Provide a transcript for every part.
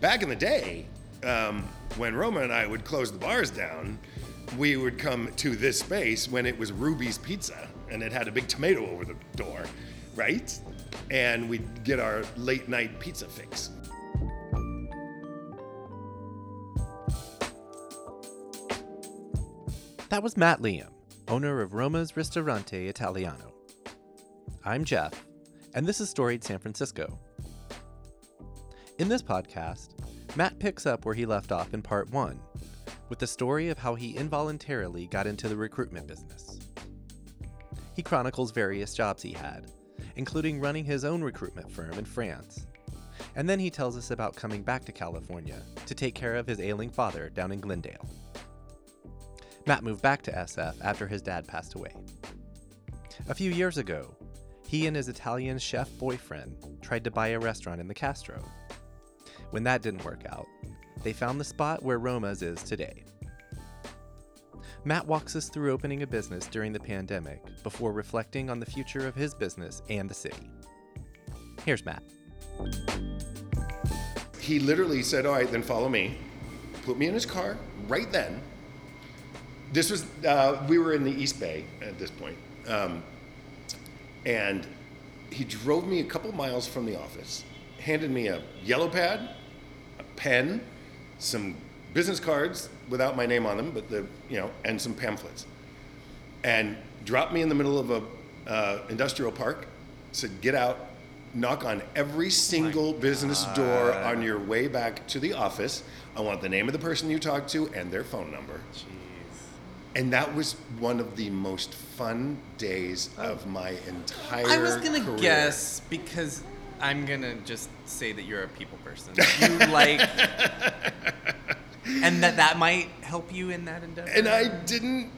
Back in the day, um, when Roma and I would close the bars down, we would come to this space when it was Ruby's Pizza and it had a big tomato over the door, right? And we'd get our late night pizza fix. That was Matt Liam, owner of Roma's Ristorante Italiano. I'm Jeff, and this is Storied San Francisco. In this podcast, Matt picks up where he left off in part one, with the story of how he involuntarily got into the recruitment business. He chronicles various jobs he had, including running his own recruitment firm in France. And then he tells us about coming back to California to take care of his ailing father down in Glendale. Matt moved back to SF after his dad passed away. A few years ago, he and his Italian chef boyfriend tried to buy a restaurant in the Castro. When that didn't work out, they found the spot where Roma's is today. Matt walks us through opening a business during the pandemic before reflecting on the future of his business and the city. Here's Matt. He literally said, All right, then follow me. Put me in his car right then. This was, uh, we were in the East Bay at this point. Um, and he drove me a couple miles from the office, handed me a yellow pad, pen, some business cards without my name on them, but the you know, and some pamphlets, and dropped me in the middle of a uh, industrial park. Said, "Get out, knock on every single business door on your way back to the office. I want the name of the person you talked to and their phone number." Jeez. And that was one of the most fun days of my entire. I was gonna career. guess because I'm gonna just say that you're a people person. You like, and that that might help you in that endeavor. And I didn't.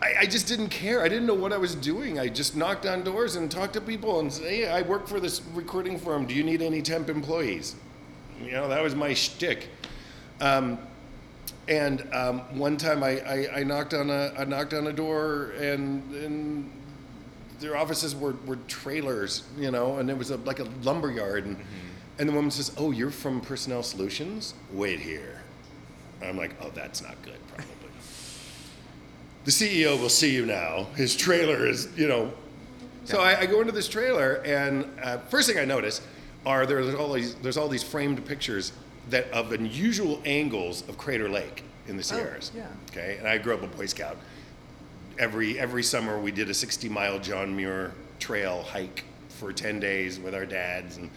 I, I just didn't care. I didn't know what I was doing. I just knocked on doors and talked to people and say, "Hey, I work for this recruiting firm. Do you need any temp employees?" You know, that was my shtick. Um, and um, one time, I, I, I knocked on a I knocked on a door, and and their offices were, were trailers, you know, and it was a, like a lumber yard, and and the woman says, "Oh, you're from Personnel Solutions? Wait here." I'm like, "Oh, that's not good, probably." the CEO will see you now. His trailer is, you know. So I, I go into this trailer, and uh, first thing I notice are there's all these there's all these framed pictures that of unusual angles of Crater Lake in the Sierras. yeah. Okay, and I grew up a Boy Scout. Every every summer we did a 60 mile John Muir Trail hike for 10 days with our dads and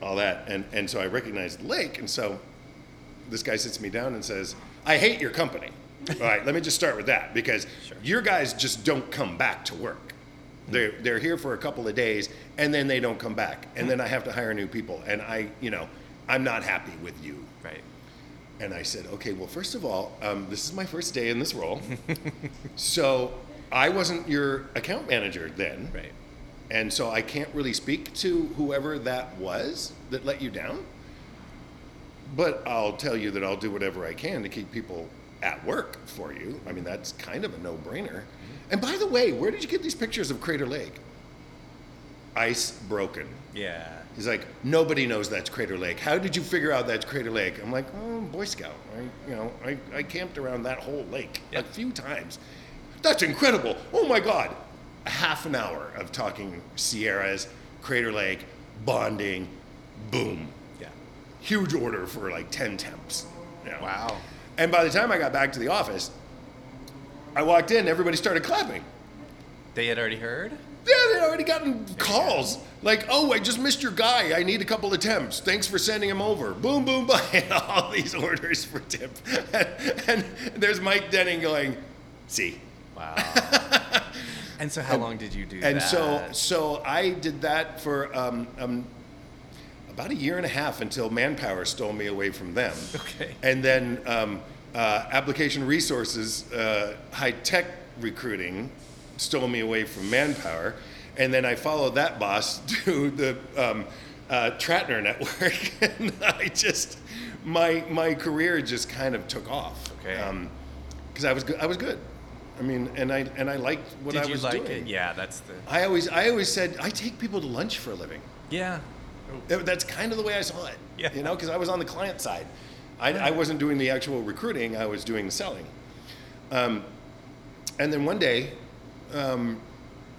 all that, and and so I recognized the lake, and so this guy sits me down and says, I hate your company. All right, let me just start with that because your guys just don't come back to work. Hmm. They're, they're here for a couple of days and then they don't come back. And hmm. then I have to hire new people. And I, you know, I'm not happy with you. right. And I said, okay, well, first of all, um, this is my first day in this role. so I wasn't your account manager then. Right. And so I can't really speak to whoever that was that let you down. But I'll tell you that I'll do whatever I can to keep people at work for you. I mean, that's kind of a no brainer. And by the way, where did you get these pictures of Crater Lake? Ice broken. Yeah. He's like, nobody knows that's Crater Lake. How did you figure out that's Crater Lake? I'm like, oh, I'm Boy Scout. I, you know, I, I camped around that whole lake Yeah. a few times. That's incredible. Oh my God. A half an hour of talking Sierras, Crater Lake, bonding, boom. Yeah. Huge order for like 10 temps. you know. Wow. And by the time I got back to the office, I walked in, everybody started clapping. They had already heard. Yeah, they'd already gotten calls like, "Oh, I just missed your guy. I need a couple of temps. Thanks for sending him over." Boom, boom, boom. And all these orders for tip. And, and there's Mike Denning going, "See." Wow. and so, how long did you do that? And that? so, so I did that for um, um, about a year and a half until Manpower stole me away from them. Okay. And then um, uh, Application Resources, uh, high tech recruiting, stole me away from Manpower. And then I followed that boss to the um, uh, Tratner network, and I just my my career just kind of took off. Okay. Because I was good. I was good. I mean, and I and I liked what did I you was like doing. it? Yeah, that's the. I always I always said I take people to lunch for a living. Yeah. That's kind of the way I saw it. Yeah. You know, because I was on the client side. I, I wasn't doing the actual recruiting, I was doing the selling. Um, and then one day, um,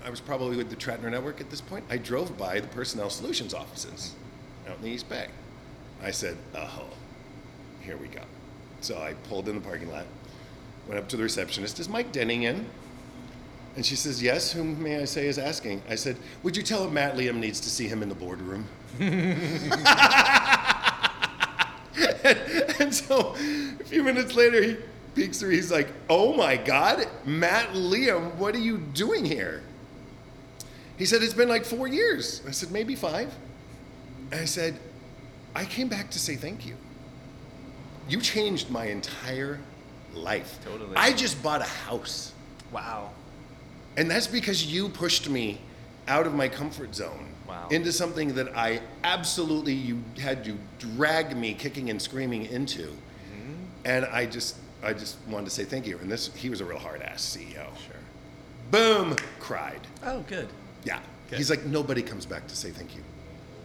I was probably with the Tratner Network at this point. I drove by the Personnel Solutions offices out in the East Bay. I said, oh, here we go. So I pulled in the parking lot, went up to the receptionist. Is Mike Denning in? And she says, Yes, whom may I say is asking? I said, Would you tell him Matt Liam needs to see him in the boardroom? and so a few minutes later, he peeks through. He's like, Oh my God, Matt Liam, what are you doing here? He said, It's been like four years. I said, Maybe five. And I said, I came back to say thank you. You changed my entire life. Totally. I just bought a house. Wow. And that's because you pushed me out of my comfort zone Wow. into something that I absolutely you had to drag me kicking and screaming into. Mm-hmm. And I just I just wanted to say thank you. And this he was a real hard ass CEO. Sure. Boom, cried. Oh, good. Yeah. Good. He's like nobody comes back to say thank you.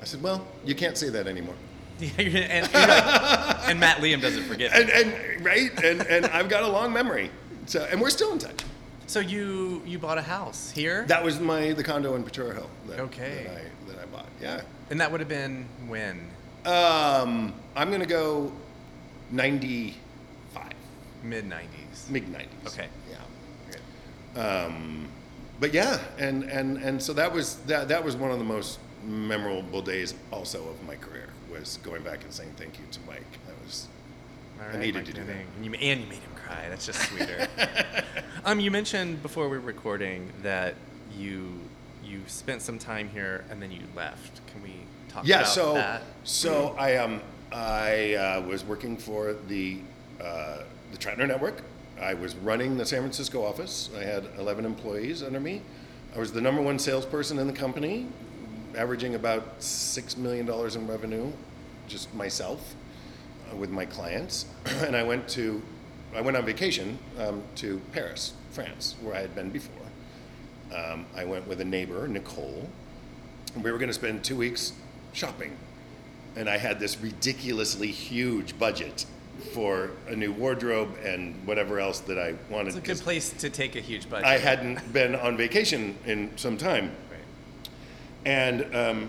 I said, "Well, you can't say that anymore." Yeah, you're- and, and Matt Liam doesn't forget. And and right? And and I've got a long memory. So and we're still in touch. So you you bought a house here, That was my the condo in Ventura Hill that, Okay. that I that I bought. Yeah. and that would have been when Um, I'm gonna go 95, mid '90s. mid 90s. Okay. Yeah. Um, but yeah, and and and so that was that that was one of the most memorable days also of my career was going back and saying thank you to Mike. That was All I needed Mike to do that. And you, and you made him cry. That's just sweeter. um, you mentioned before we were recording that you you spent some time here and then you left. Can we talk yeah. about So that? Yeah, so so I um I uh, was working for the uh, the Tratner Network. I was running the San Francisco office. I had 11 employees under me. I was the number one salesperson in the company, averaging about six million dollars in revenue, just myself, uh, with my clients. and I went to, I went on vacation um, to Paris, France, where I had been before. Um, I went with a neighbor, Nicole, and we were going to spend two weeks shopping. And I had this ridiculously huge budget for a new wardrobe and whatever else that I wanted. It's a good place to take a huge budget. I hadn't been on vacation in some time. Right. And um,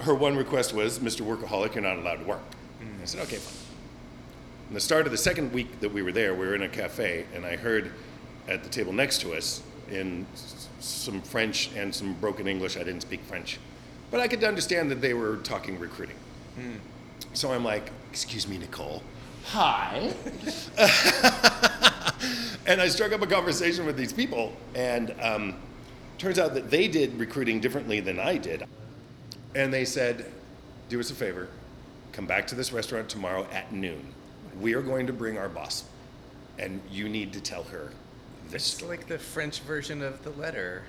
her one request was, Mr. Workaholic, you're not allowed to work. I said, okay, fine. In the start of the second week that we were there, we were in a cafe, and I heard at the table next to us in s- some French and some broken English. I didn't speak French, but I could understand that they were talking recruiting. So I'm like, excuse me, Nicole. Hi. and I struck up a conversation with these people, and um, turns out that they did recruiting differently than I did. And they said, do us a favor, come back to this restaurant tomorrow at noon. We are going to bring our boss, and you need to tell her this It's story. like the French version of the letter.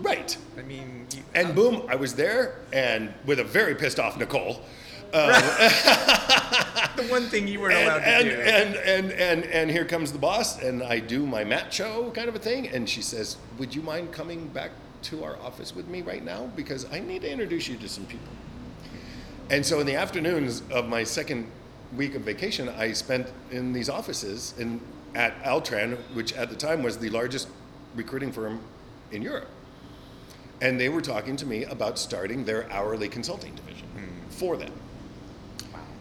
right. I mean, you, And boom, I was there, and with a very pissed off Nicole. Uh, the one thing you weren't and, allowed to and, do. and, and, and, and here comes the boss, and I do my macho kind of a thing, and she says, Would you mind coming back to our office with me right now? Because I need to introduce you to some people. And so in the afternoons of my second week of vacation, I spent in these offices in, at Altran, which at the time was the largest recruiting firm in Europe. And they were talking to me about starting their hourly consulting division hmm. for them.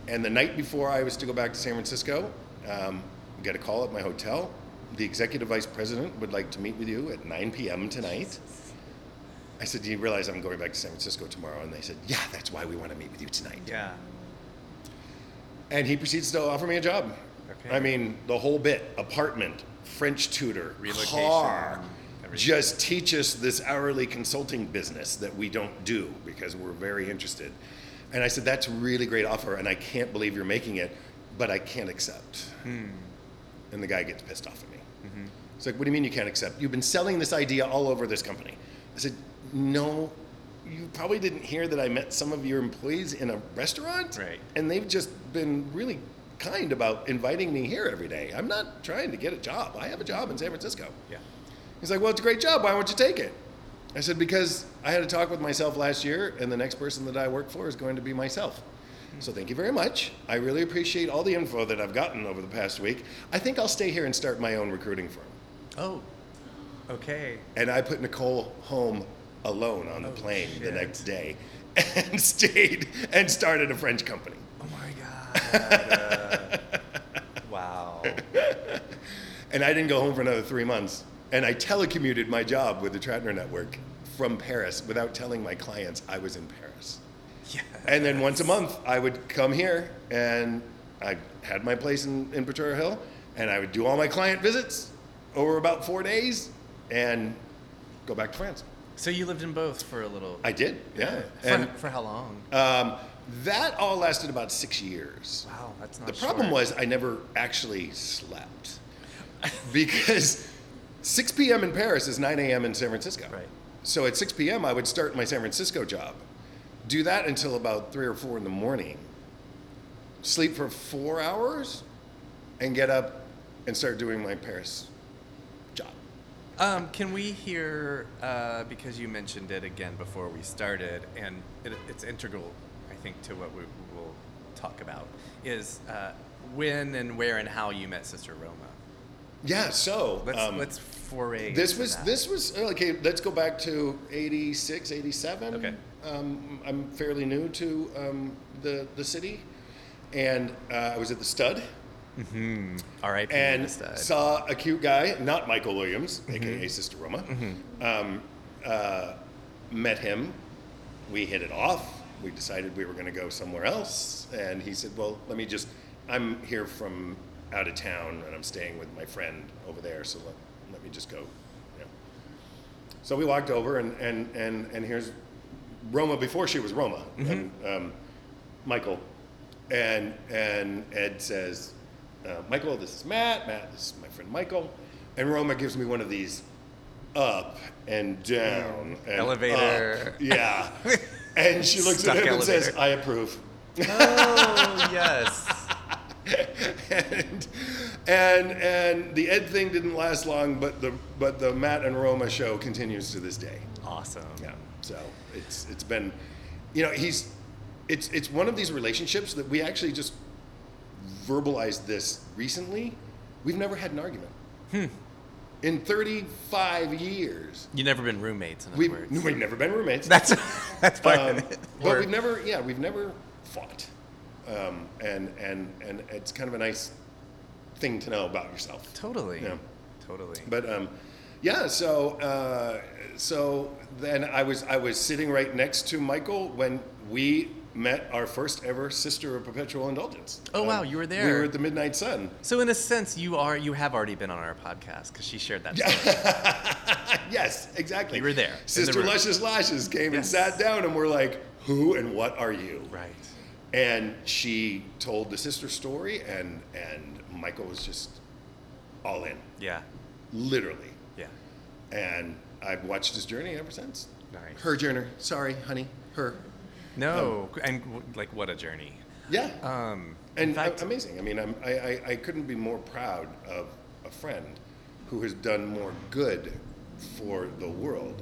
And the night before I was to go back to San Francisco, um, I got a call at my hotel. The executive vice president would like to meet with you at 9 p.m. tonight. I said, Do you realize I'm going back to San Francisco tomorrow? And they said, Yeah, that's why we want to meet with you tonight. yeah. And he proceeds to offer me a job. Okay. I mean, the whole bit apartment, French tutor, Relocation, car. everything. Just teach us this hourly consulting business that we don't do because we're very interested. And I said, That's a really great offer, and I can't believe you're making it, but I can't accept. Hmm. And the guy gets pissed off at me. Mm-hmm. It's like, What do you mean you can't accept? You've been selling this idea all over this company. I said, No, you probably didn't hear that I met some of your employees in a restaurant. Right. And they've just been really kind about inviting me here every day. I'm not trying to get a job. I have a job in San Francisco. Yeah. He's like, Well, it's a great job. Why won't you take it? I said, because I had a talk with myself last year, and the next person that I work for is going to be myself. So thank you very much. I really appreciate all the info that I've gotten over the past week. I think I'll stay here and start my own recruiting firm. Oh, okay. And I put Nicole home alone on the Oh, plane the next day and stayed and started a French company. Oh my god. wow. And I didn't go home for another three months. And I telecommuted my job with the Tratner Network from Paris without telling my clients I was in Paris. Yeah. And then once a month, I would come here and I had my place in, in Potrero Hill and I would do all my client visits over about four days and go back to France. So you lived in both for a little. I did, yeah. For, And for how long? um, that all lasted about six years. wow, that's not. The problem short. was I never actually slept because 6 p.m. in Paris is 9 a.m. in San Francisco. Right. So at 6 p.m. I would start my San Francisco job, do that until about three or four in the morning, sleep for four hours, and get up and start doing my Paris job. Um, can we hear uh, because you mentioned it again before we started, and it, it's integral, I think, to what we will talk about is uh, when and where and how you met Sister Roma. Yeah. So Let's um, let's foray. This was that. this was okay. Let's go back to 86, 87. Okay. Um, I'm fairly new to um, the the city, and uh, I was at the Stud Mm-hmm. R.I.P. and Instead. saw a cute guy, not Michael Williams, aka Sister Roma. Um, uh, met him. We hit it off. We decided we were going to go somewhere else, and he said, "Well, let me just. I'm here from out of town, and I'm staying with my friend over there. So let, let me just go." You know. So we walked over, and and and and here's Roma before she was Roma, and, um, Michael, and and Ed says, uh, "Michael, this is Matt. Matt, this is my friend Michael," and Roma gives me one of these up and down and Elevator. up. yeah. And she looks Stuck at him and says, "I approve." oh yes. and and and the Ed thing didn't last long, but the but the Matt and Roma show continues to this day. Awesome. Yeah. So it's it's been, you know, he's it's it's one of these relationships that we actually just verbalized this recently. We've never had an argument. Hmm. In 35 years, You've never been roommates, in other we've, words. we've never been roommates. That's that's part Um, but we've never, yeah, we've never fought, um, and and and it's kind of a nice thing to know about yourself. totally. Yeah. Totally. But um, yeah, so uh, so then I was I was sitting right next to Michael when we met our first ever Sister of Perpetual Indulgence. Um, Oh, wow, you were there. We were at the Midnight Sun. So in a sense, you are you have already been on our podcast because she shared that. Story. yes, exactly. You were there, in the Sister. Luscious Lashes came and sat down, and we're like, "Who and what are you?" right. And she told the sister story, and and Michael was just all in, Yeah. literally. Yeah. And I've watched his journey ever since. Nice. Her journey. Sorry, honey. Her. No, and like what a journey. Yeah. Um, and fact, a- amazing. I mean, I'm, I, I, I couldn't be more proud of a friend who has done more good for the world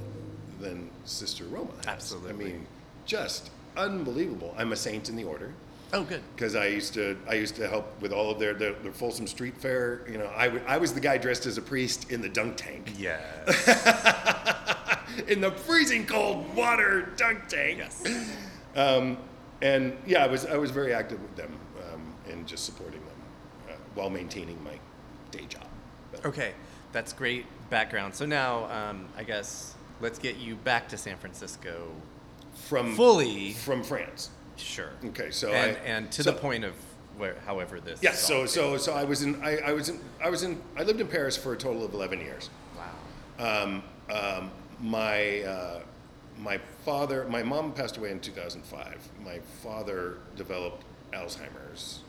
than Sister Roma has. Absolutely. I mean, just unbelievable. I'm a saint in the order oh, good. because I used to I used to help with all of their their, their Folsom Street Fair. You know, I, w- I was the guy dressed as a priest in the dunk tank, Yeah. in the freezing cold water dunk tank. yes. Um, and yeah, I was I was very active with them um, in just supporting them uh, while maintaining my day job. But- Okay, that's great background. So now, um, I guess let's get you back to San Francisco From fully. from France. Sure. Okay, so and I- and to so- the point of where, however this. Yes. So so so I was in I, I was in I was in I lived in Paris for a total of eleven years. Wow. Um, um, my uh, my father, my mom passed away in 2005. My father developed Alzheimer's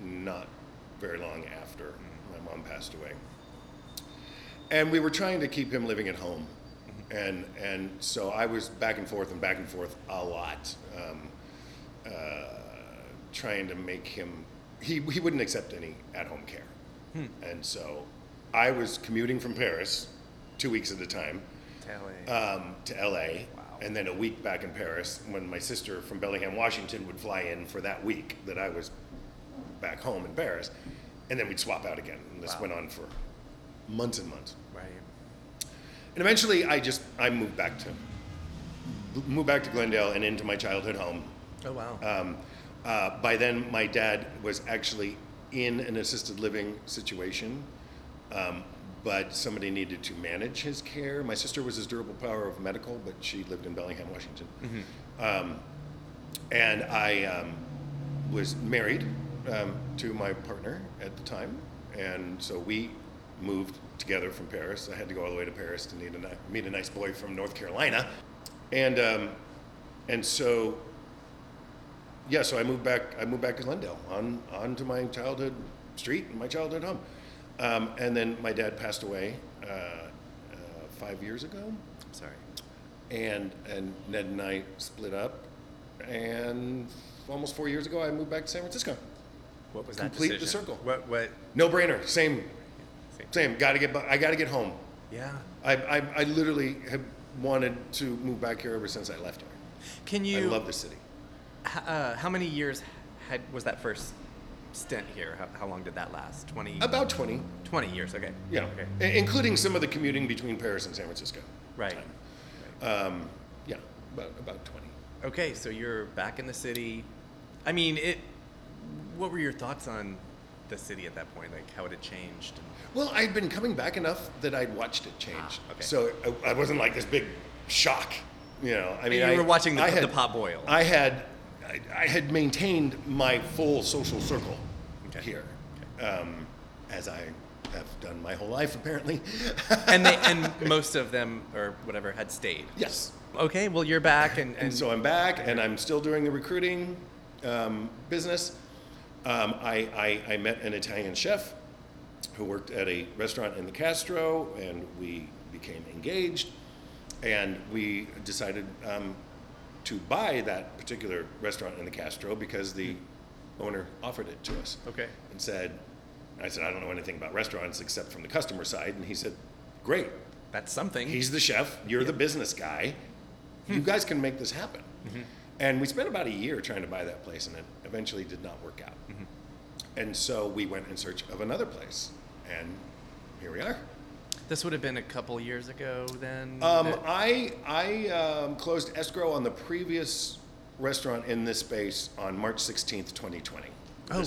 not very long after my mom passed away, and we were trying to keep him living at home, and and so I was back and forth and back and forth a lot, um, uh, trying to make him. He he wouldn't accept any at home care, and so I was commuting from Paris two weeks at a time To LA. um, to LA, and then a week back in Paris when my sister from Bellingham, Washington would fly in for that week that I was back home in Paris, and then we'd swap out again. And this Wow. went on for months and months. And eventually, I just I moved back to moved back to Glendale and into my childhood home. Oh wow. Um, uh, by then, my dad was actually in an assisted living situation, um, but somebody needed to manage his care. My sister was his durable power of medical, but she lived in Bellingham, Washington. Um, and I um, was married um, to my partner at the time, and so we moved together from Paris. I had to go all the way to Paris to meet a, meet a nice boy from North Carolina, and um, and so yeah, so I moved back. I moved back to Glendale on onto my childhood street, my childhood home, um, and then my dad passed away uh, uh, five years ago, I'm sorry. and and Ned and I split up, and almost four years ago I moved back to San Francisco. What was that Complete the circle. What? What? No brainer. Same, Same. same. Got to get. I got to get home. Yeah. I, I I literally have wanted to move back here ever since I left here. Can you? I love the city. Uh, how many years had was that first stint here? How, how long did that last? Twenty. About twenty. 20 years. Okay. Yeah, Okay. I- including some of the commuting between Paris and San Francisco. Right. Um, yeah, about about twenty. Okay. So you're back in the city. I mean, it. What were your thoughts on the city at that point? Like how had it changed? Well, I'd been coming back enough that I'd watched it change. Ah, okay. So I, I wasn't like this big shock. You know, I mean, you I, were watching the, I the pot boil. I had, I, I had maintained my full social circle Okay. here, um, as I have done my whole life apparently. and they and most of them or whatever had stayed. yes. Okay. Well, you're back, and, and, And so I'm back, and I'm still doing the recruiting um, business. Um, I, I, I met an Italian chef who worked at a restaurant in the Castro, and we became engaged. And we decided um, to buy that particular restaurant in the Castro because the owner offered it to us okay. and said, I said, I don't know anything about restaurants except from the customer side. And he said, Great, That's something. He's the chef. You're the business guy. You guys can make this happen. And we spent about a year trying to buy that place, and it eventually did not work out. And so we went in search of another place, and here we are. This would have been a couple years ago then. Um, that- I I um, closed escrow on the previous restaurant in this space on March 16th, 2020. Oh.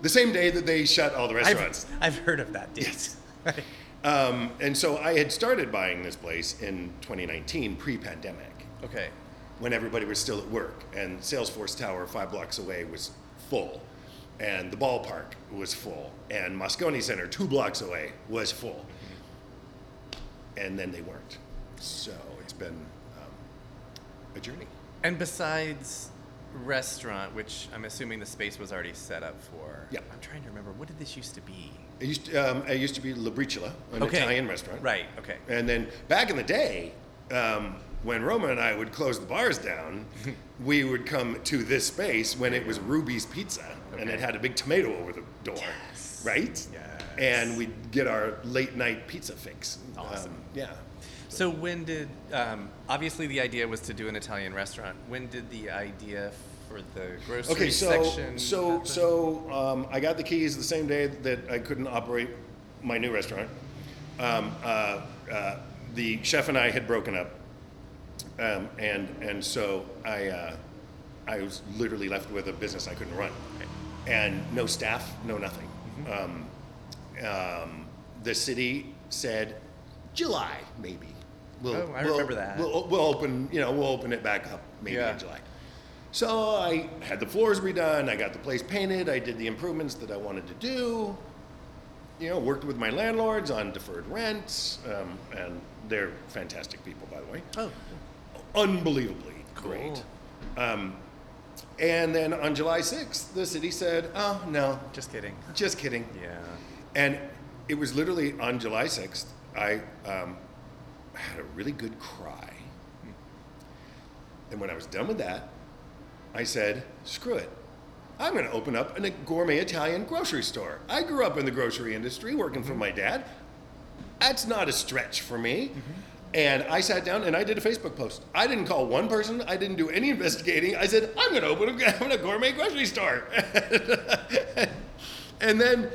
The same day that they shut all the restaurants. I've, I've heard of that date. Yes. Um, and so I had started buying this place in 2019, pre-pandemic. okay. When everybody was still at work and Salesforce Tower five blocks away was full and the ballpark was full and Moscone Center two blocks away was full and then they weren't so it's been um, a journey And besides restaurant, which I'm assuming the space was already set up for. Yeah. I'm trying to remember. What did this used to be? it used to, um, it used to be La Briciola an Okay. Italian restaurant Right. Okay. and then back in the day um, when Roma and I would close the bars down, we would come to this space when it was Ruby's Pizza, and it had a big tomato over the door, Yes. right? Yes. And we'd get our late night pizza fix. Awesome. Um, yeah. So when did? Um, obviously, the idea was to do an Italian restaurant. When did the idea for the grocery Okay, so section? so happen? so um, I got the keys the same day that I couldn't operate my new restaurant. Um, uh, uh, the chef and I had broken up, um, and and so I uh, I was literally left with a business I couldn't run, and no staff, no nothing. Um, um, the city said July maybe. We'll, Oh, I we'll- remember that. We'll, we'll open you know we'll open it back up maybe Yeah. in July. So I had the floors redone. I got the place painted. I did the improvements that I wanted to do. You know, worked with my landlords on deferred rents, um, and they're fantastic people, by the way. Oh. Unbelievably great. Um, and then on July 6th, the city said, "Oh no, Just kidding. just kidding." Yeah. And it was literally on July 6th, I um, had a really good cry. And when I was done with that, I said, screw it. I'm going to open up a gourmet Italian grocery store. I grew up in the grocery industry working for my dad. That's not a stretch for me. And I sat down and I did a Facebook post. I didn't call one person. I didn't do any investigating. I said, I'm going to open a, I'm a gourmet grocery store. and then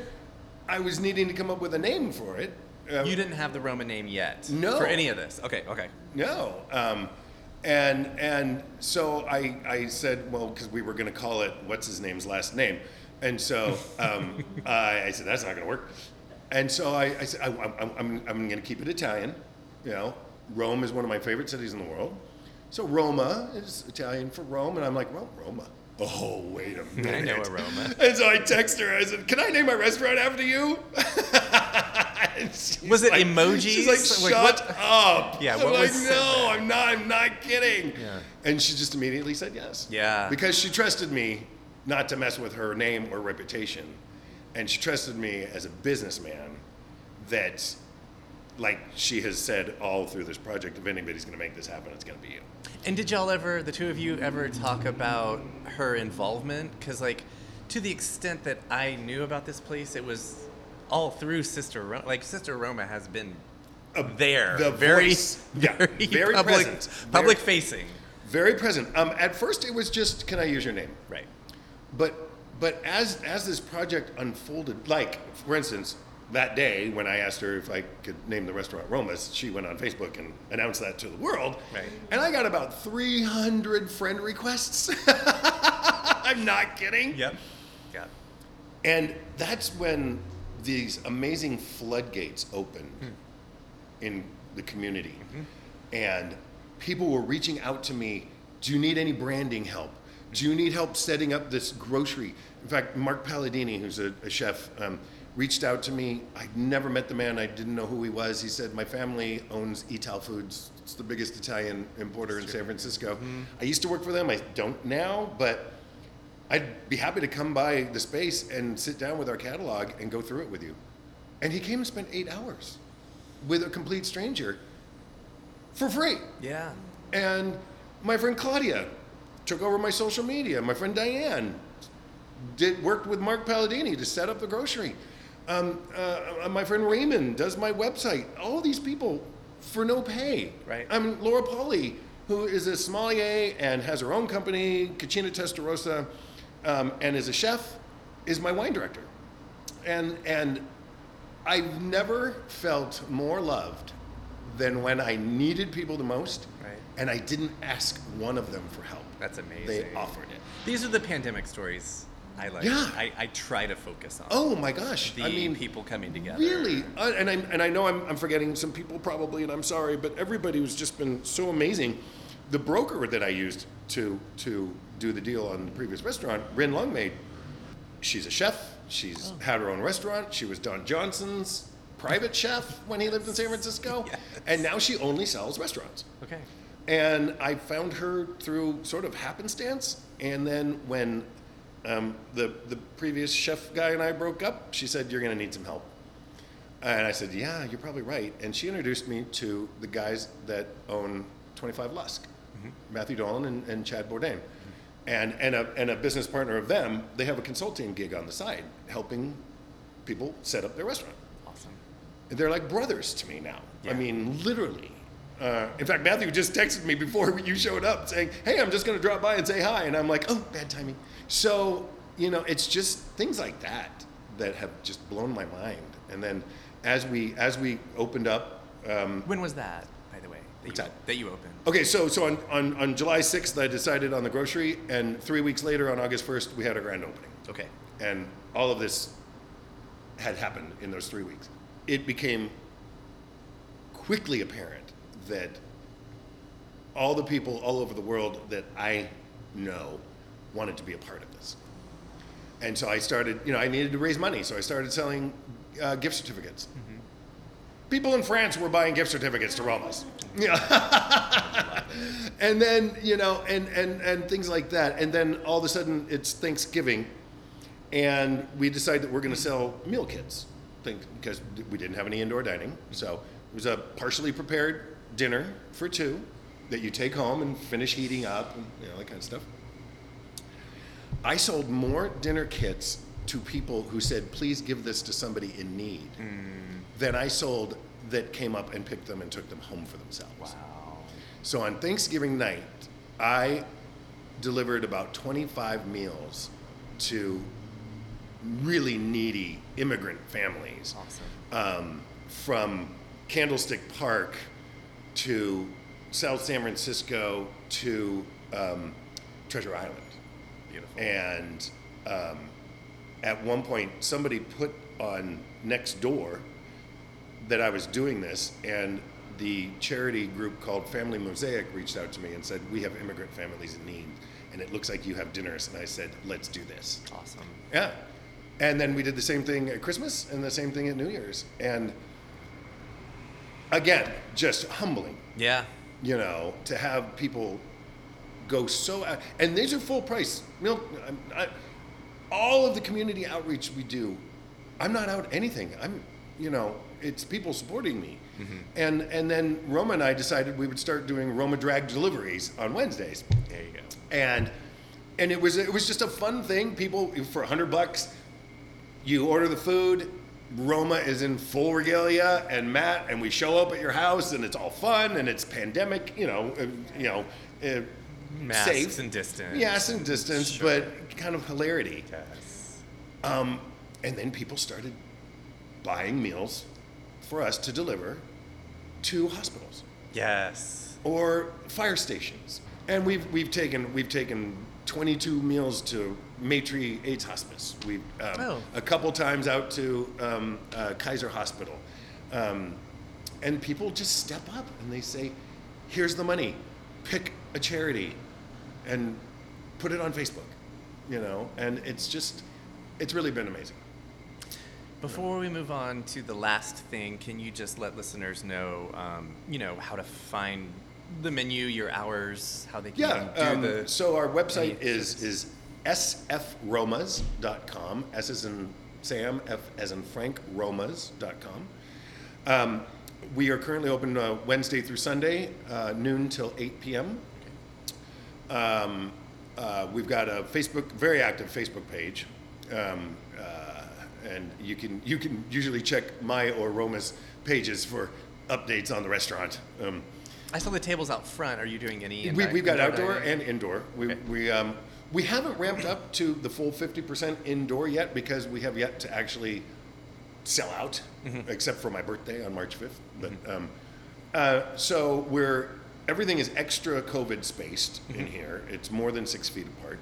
I was needing to come up with a name for it. Uh, You didn't have the Roman name yet. No. For any of this. Okay. Okay. no. Um, and and so I, I said, well, because we were going to call it what's his name's last name. And so um, I, I said, that's not going to work. And so I, I said, I, I'm, I'm, I'm going to keep it Italian. You know, Rome is one of my favorite cities in the world. So Roma is Italian for Rome. And I'm like, well, Roma. Oh, wait a minute. I know Roma. And so I text her. I said, "Can I name my restaurant after you?" Was it like- emojis? She's like, Like, "Shut up!" Yeah, I'm what like, "No? I'm not. I'm not kidding." Yeah. And she just immediately said yes. Yeah. Because she trusted me not to mess with her name or reputation, and she trusted me as a businessman. That, like she has said all through this project, if anybody's going to make this happen, it's going to be you. And did y'all ever, the two of you, ever talk about her involvement? Because, like, to the extent that I knew about this place, it was all through Sister Roma. Like, Sister Roma has been there, the very, voice. Yeah, very, very public, present. public Very- facing. Very present. Um, at first, it was just, "Can I use your name?" Right. But but as as this project unfolded, like for instance, that day when I asked her if I could name the restaurant Roma's, she went on Facebook and announced that to the world. Right. And I got about 300 friend requests. I'm not kidding. Yep. Yep. And that's when these amazing floodgates opened in the community. And people were reaching out to me Do you need any branding help? Do you need help setting up this grocery? In fact, Mark Palladini, who's a, a chef, um, reached out to me. I'd never met the man, I didn't know who he was. He said, My family owns Ital Foods, it's the biggest Italian importer in San Francisco. Mm-hmm. I used to work for them, I don't now, but I'd be happy to come by the space and sit down with our catalog and go through it with you. And he came and spent eight hours with a complete stranger for free. Yeah. And my friend Claudia took over my social media. My friend Diane did worked with Mark Palladini to set up the grocery. Um, uh, my friend Raymond does my website. All these people for no pay. Right. I mean, Laura Pauly, who is a sommelier and has her own company, Cucina Testarossa, um, and is a chef, is my wine director. And and I've never felt more loved than when I needed people the most, Right. and I didn't ask one of them for help. That's amazing. They offered it. These are the pandemic stories I. Yeah. I, I try to focus on. Oh my gosh! The I mean, people coming together. Really, uh, and I and I know I'm, I'm forgetting some people probably, and I'm sorry, but everybody was just been so amazing. The broker that I used to to do the deal on the previous restaurant, Rin Lungmaid, she's a chef. She's had her own restaurant. She was Don Johnson's private chef when he lived in San Francisco, Yes. and now she only sells restaurants. Okay. And I found her through sort of happenstance. And then when um, the the previous chef guy and I broke up, she said, "You're going to need some help." And I said, "Yeah, you're probably right." And she introduced me to the guys that own 25 Lusk, Matthew Dolan and, and Chad Bourdain. And, and, a, and a business partner of them, they have a consulting gig on the side, helping people set up their restaurant. Awesome. They're like brothers to me now. Yeah. I mean, literally. Uh, in fact, Matthew just texted me before you showed up saying, "Hey, I'm just going to drop by and say hi," and I'm like, "Oh, bad timing." So you know, it's just things like that that have just blown my mind. And then as we as we opened up, um, When was that, by the way? That you, that? that you opened. okay, so so on, on on July 6th, I decided on the grocery, and three weeks later, on August 1st, we had our grand opening. Okay. and all of this had happened in those three weeks. It became quickly apparent that all the people all over the world that I know wanted to be a part of this. And so I started, you know, I needed to raise money, so I started selling uh, gift certificates. People in France were buying gift certificates to Roma's. Yeah. and then, you know, and, and, and things like that. And then all of a sudden it's Thanksgiving and we decide that we're going to sell meal kits think, because we didn't have any indoor dining. So it was a partially prepared dinner for two that you take home and finish heating up and you know that kind of stuff. I sold more dinner kits to people who said, "Please give this to somebody in need," than I sold that came up and picked them and took them home for themselves. Wow. So on Thanksgiving night, I delivered about 25 meals to really needy immigrant families Awesome. um, from Candlestick Park to South San Francisco to um, Treasure Island. Beautiful. And um, at one point, somebody put on next door that I was doing this, and the charity group called Family Mosaic reached out to me and said, "We have immigrant families in need, and it looks like you have dinners." And I said, "Let's do this." awesome. Yeah. And then we did the same thing at Christmas and the same thing at New Year's. And again, just humbling Yeah. you know, to have people go so out, and these are full price milk. I, I, all of the community outreach we do, I'm not out anything. I'm, you know, it's people supporting me, mm-hmm. and and then Roma and I decided we would start doing Roma drag deliveries on Wednesdays, There you go. and and it was it was just a fun thing. People for hundred bucks, you order the food. Roma is in full regalia, and Matt, and we show up at your house, and it's all fun, and it's pandemic, you know, uh, you know, uh, Masks safe and distance. Yes, and distance, Sure. but kind of hilarity. Yes. Um, and then people started buying meals for us to deliver to hospitals Yes. or fire stations. And we've we've taken we've taken 22 meals to Maitri AIDS Hospice. We've um, Oh. a couple times out to um, uh, Kaiser Hospital, um, and people just step up and they say, "Here's the money. Pick a charity, and put it on Facebook." You know, and it's just it's really been amazing. Before we move on to the last thing, can you just let listeners know, um, you know, how to find the menu, your hours, how they can Yeah. do Um, the. so our website is is sfromas.com. S as in Sam, F as in Frank, romas.com. Um, we are currently open uh, Wednesday through Sunday, uh, noon till 8 p.m. Um, uh, we've got a Facebook, very active Facebook page, um, uh, and you can you can usually check my or Roma's pages for updates on the restaurant. Um, I saw the tables out front. Are you doing any? We, we've got outdoor dining? and indoor. We, Okay. we, um, we haven't ramped up to the full 50% indoor yet because we have yet to actually sell out, Mm-hmm. except for my birthday on March 5th. But um, uh, so we're everything is extra COVID spaced in Mm-hmm. here. It's more than six feet apart.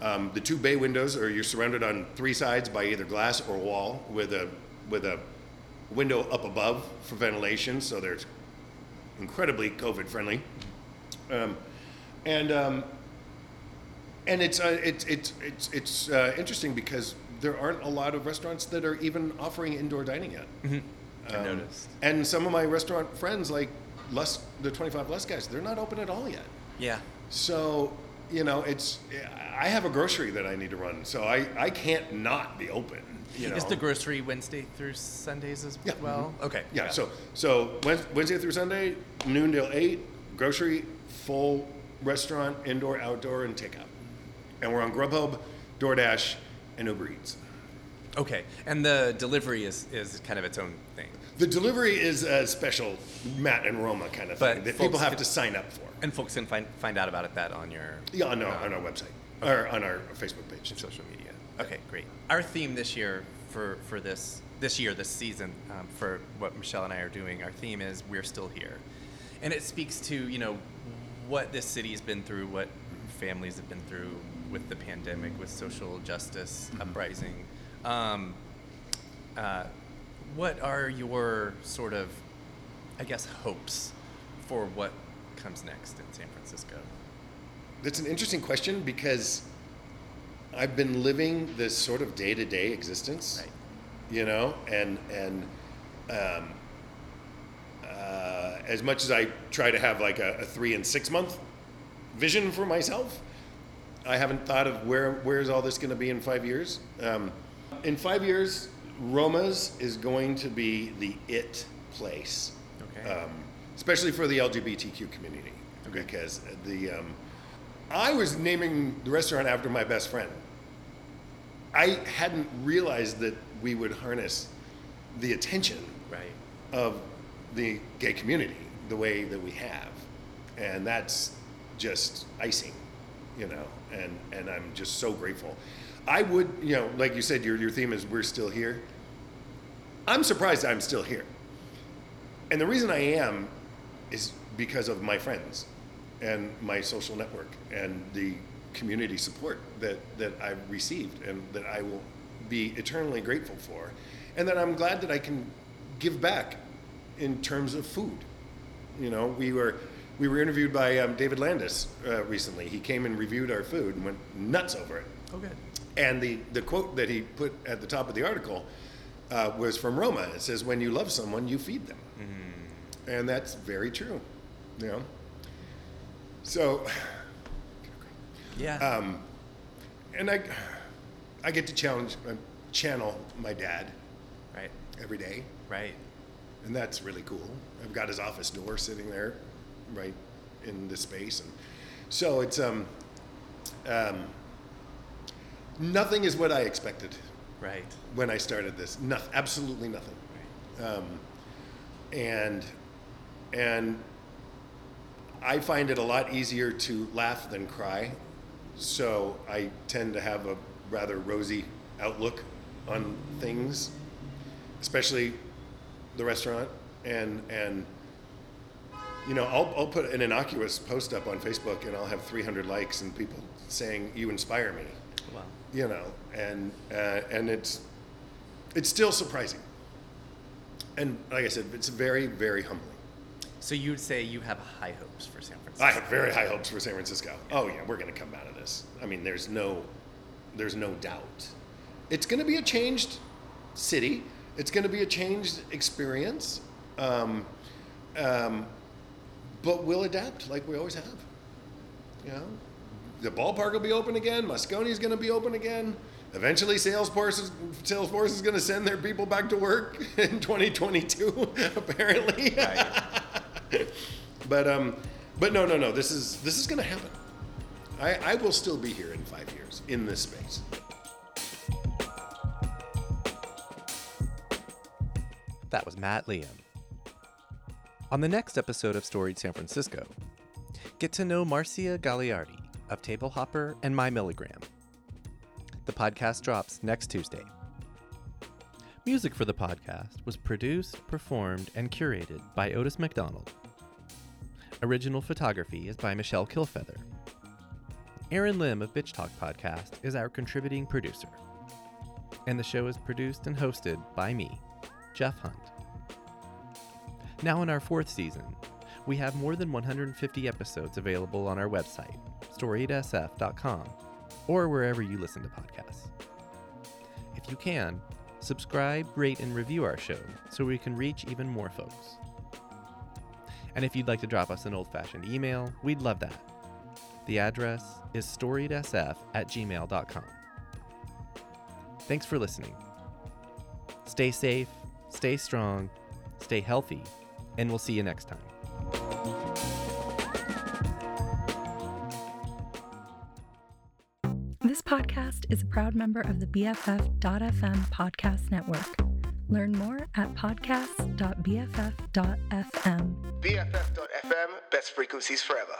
Um, the two bay windows are you're surrounded on three sides by either glass or wall with a with a window up above for ventilation. So they're incredibly COVID friendly. Um, and um, and it's uh, it's it's it's it's uh, interesting because there aren't a lot of restaurants that are even offering indoor dining yet. I Um, noticed. And some of my restaurant friends, like less the 25 Lusk guys, they're not open at all yet. Yeah. So you know, it's I have a grocery that I need to run, so I I can't not be open. You know, Is the grocery Wednesday through Sundays as Yeah. well? Okay. Yeah, so so Wednesday through Sunday, noon till eight, grocery, full restaurant, indoor, outdoor, and takeout. And we're on Grubhub, DoorDash, and Uber Eats. Okay. And the delivery is is kind of its own thing. The delivery is a special Matt and Roma kind of But thing that people have can- to sign up for. And folks can find find out about it that on your Yeah, on our, on our website or on our Facebook page. and social media. Okay, great. Our theme this year for for this this year this season um, for what Michelle and I are doing, our theme is we're still here, and it speaks to you know what this city has been through, what families have been through with the pandemic, with social justice uprising. Um, uh, what are your sort of, I guess, hopes for what comes next in San Francisco? That's an interesting question because I've been living this sort of day to day existence, Right. you know, and and um, uh, as much as I try to have like a, a three and six month vision for myself, I haven't thought of where where's all this going to be in five years. Um, in five years, Roma's is going to be the it place Okay. um, especially for the LGBTQ community, because the um, I was naming the restaurant after my best friend. I hadn't realized that we would harness the attention right. of the gay community the way that we have, and that's just icing, you know. And and I'm just so grateful. I would, you know, like you said, your your theme is we're still here. I'm surprised I'm still here, and the reason I am is because of my friends and my social network and the community support that that I've received and that I will be eternally grateful for, and that I'm glad that I can give back in terms of food. You know, we were we were interviewed by um, David Landis uh, recently. He came and reviewed our food and went nuts over it. Oh, good. And the, the quote that he put at the top of the article uh, was from Roma. It says, "When you love someone, you feed them," Hmm. and that's very true. You know. So, Yeah. um, and I, I get to challenge, uh, channel my dad right. every day, Right. and that's really cool. I've got his office door sitting there, right in this space, and so it's um, um, nothing is what I expected Right. when I started this. Nothing, absolutely nothing. Um, and and I find it a lot easier to laugh than cry, so I tend to have a rather rosy outlook on things, especially the restaurant. And and you know, I'll I'll put an innocuous post up on Facebook, and I'll have 300 likes and people saying you inspire me Wow. you know, and uh, and it's it's still surprising. And like I said, it's very very humbling. So you'd say you have high hopes for San Francisco? I have very high hopes for San Francisco. Oh yeah, we're going to come out of this. I mean, there's no there's no doubt. It's going to be a changed city. It's going to be a changed experience. Um, um, but we'll adapt like we always have. You know, the ballpark will be open again. Moscone is going to be open again. Eventually, Salesforce is, Salesforce is going to send their people back to work in 2022. Apparently, Right. but um, but no, no, no. This is this is going to happen. I, I will still be here in five years in this space. That was Matt Liam. On the next episode of Storied San Francisco, get to know Marcia Gagliardi of Table Hopper and My Milligram. The podcast drops next Tuesday. Music for the podcast was produced, performed, and curated by Otis McDonald. Original photography is by Michelle Kilfeather. Aaron Lim of Bitch Talk Podcast is our contributing producer. And the show is produced and hosted by me, Jeff Hunt. Now, in our fourth season, we have more than 150 episodes available on our website, storiedsf.com, or wherever you listen to podcasts. If you can, subscribe, rate, and review our show so we can reach even more folks. And if you'd like to drop us an old fashioned email, we'd love that. The address is storiedsf at gmail.com. Thanks for listening. Stay safe, stay strong, stay healthy, and we'll see you next time. This podcast is a proud member of the BFF.FM podcast network. Learn more at podcast.bff.fm. BFF.FM, best frequencies forever.